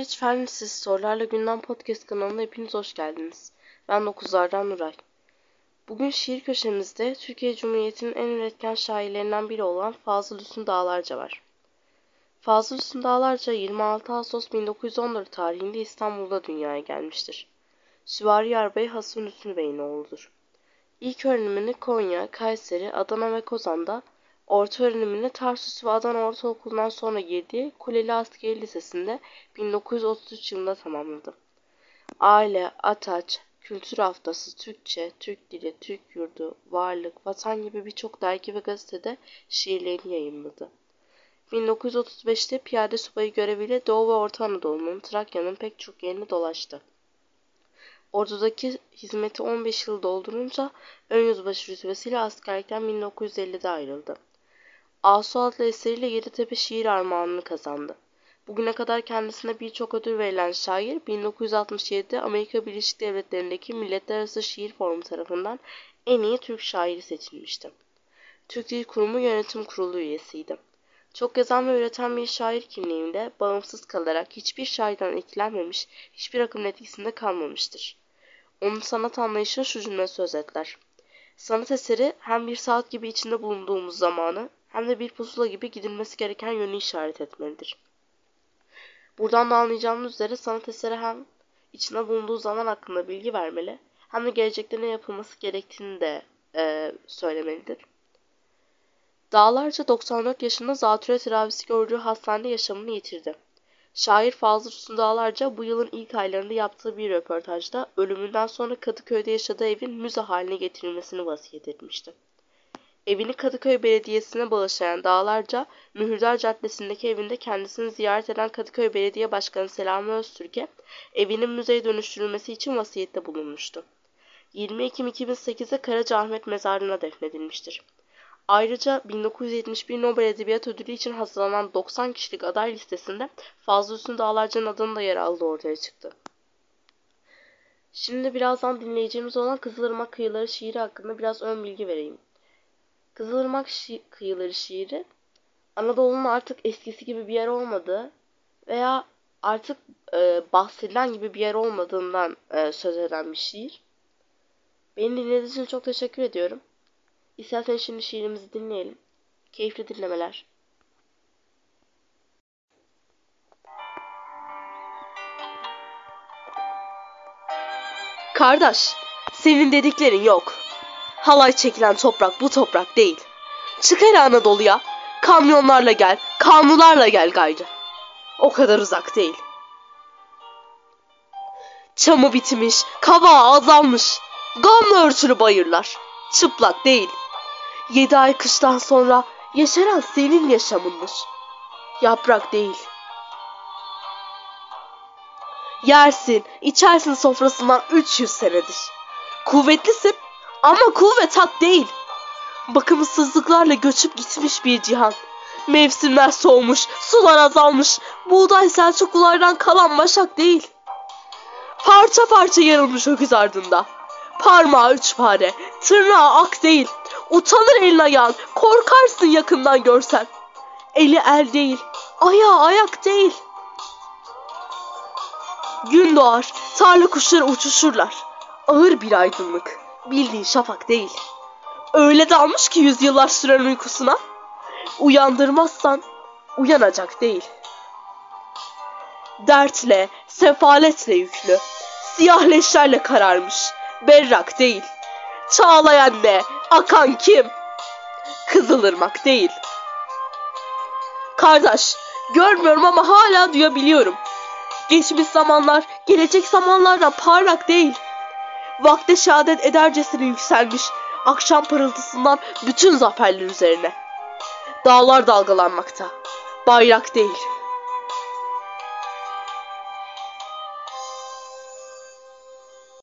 Alternatif Sorularla Gündem Podcast kanalına hepiniz hoş geldiniz. Ben Dokuzlardan Nuray. Bugün şiir köşemizde Türkiye Cumhuriyeti'nin en üretken şairlerinden biri olan Fazıl Hüsnü Dağlarca var. Fazıl Hüsnü Dağlarca 26 Ağustos 1914 tarihinde İstanbul'da dünyaya gelmiştir. Süvari Yarbay Hasan Hüsnü Bey'in oğludur. İlk öğrenimini Konya, Kayseri, Adana ve Kozan'da Orta öğrenimini Tarsus ve Adana Ortaokulu'ndan sonra girdiği Kuleli Askeri Lisesi'nde 1933 yılında tamamladı. Aile, Ataç, Kültür Haftası, Türkçe, Türk Dili, Türk Yurdu, Varlık, Vatan gibi birçok dergi ve gazetede şiirlerini yayınladı. 1935'te piyade subayı göreviyle Doğu ve Orta Anadolu'nun, Trakya'nın pek çok yerini dolaştı. Ordudaki hizmeti 15 yıl doldurunca ön yüzbaşı rütbesiyle askerlikten 1950'de ayrıldı. Asu adlı eseriyle Yeditepe şiir armağanını kazandı. Bugüne kadar kendisine birçok ödül verilen şair 1967'de Amerika Birleşik Devletleri'ndeki Milletler Arası Şiir Forumu tarafından en iyi Türk şairi seçilmişti. Türk Dil Kurumu Yönetim Kurulu üyesiydi. Çok yazan ve üreten bir şair kimliğinde bağımsız kalarak hiçbir şairden etkilenmemiş, hiçbir akımın etkisinde kalmamıştır. Onun sanat anlayışı şu cümlesi özetler. Sanat eseri hem bir saat gibi içinde bulunduğumuz zamanı hem de bir pusula gibi gidilmesi gereken yönü işaret etmelidir. Buradan da anlayacağımız üzere sanat eseri hem içinde bulunduğu zaman hakkında bilgi vermeli hem de gelecekte ne yapılması gerektiğini de e, söylemelidir. Dağlarca 94 yaşında zatürre tedavisi gördüğü hastanede yaşamını yitirdi. Şair Fazıl Hüsnü Dağlarca bu yılın ilk aylarında yaptığı bir röportajda ölümünden sonra Kadıköy'de yaşadığı evin müze haline getirilmesini vasiyet etmişti. Evini Kadıköy Belediyesi'ne bağışlayan Dağlarca, Mühürdar Caddesi'ndeki evinde kendisini ziyaret eden Kadıköy Belediye Başkanı Selami Öztürk'e evinin müzeye dönüştürülmesi için vasiyette bulunmuştu. 20 Ekim 2008'de Karacaahmet Mezarlığı'na defnedilmiştir. Ayrıca 1971 Nobel Edebiyat Ödülü için hazırlanan 90 kişilik aday listesinde Fazıl Hüsnü Dağlarca'nın adının da yer aldığı ortaya çıktı. Şimdi birazdan dinleyeceğimiz olan Kızılırmak Kıyıları şiiri hakkında biraz ön bilgi vereyim. Kızılırmak şi Kıyıları şiiri Anadolu'nun artık eskisi gibi bir yer olmadığı veya artık e, bahsedilen gibi bir yer olmadığından e, söz eden bir şiir. Beni dinlediğiniz için çok teşekkür ediyorum. İsterseniz şimdi şiirimizi dinleyelim. Keyifli dinlemeler. Kardeş, senin dediklerin yok. Halay çekilen toprak bu toprak değil. Çık hele Anadolu'ya, kamyonlarla gel, kanlularla gel gayrı. O kadar uzak değil. Çamı bitmiş, kavağı azalmış, gamla örtülü bayırlar. Çıplak değil. Yedi ay kıştan sonra yeşeren senin yaşamınmış. Yaprak değil. Yersin, içersin sofrasından 300 senedir. Kuvvetlisin ama kuvvet hak değil. Bakımsızlıklarla göçüp gitmiş bir cihan. Mevsimler soğumuş, sular azalmış. Buğday Selçuklulardan kalan maşak değil. Parça parça yarılmış öküz ardında. Parmağı üç pare, tırnağı ak değil. Utanır elin ayağın, korkarsın yakından görsen. Eli el değil, ayağı ayak değil. Gün doğar, tarla kuşları uçuşurlar. Ağır bir aydınlık, bildiğin şafak değil. Öyle dalmış ki yüzyıllar süren uykusuna. Uyandırmazsan uyanacak değil. Dertle, sefaletle yüklü, siyah leşlerle kararmış, berrak değil. Çağlayan ne, akan kim? Kızılırmak değil. Kardeş, görmüyorum ama hala duyabiliyorum. Geçmiş zamanlar, gelecek zamanlarda parlak değil. Vakte şehadet edercesine yükselmiş, akşam parıltısından bütün zaferler üzerine. Dağlar dalgalanmakta, bayrak değil.''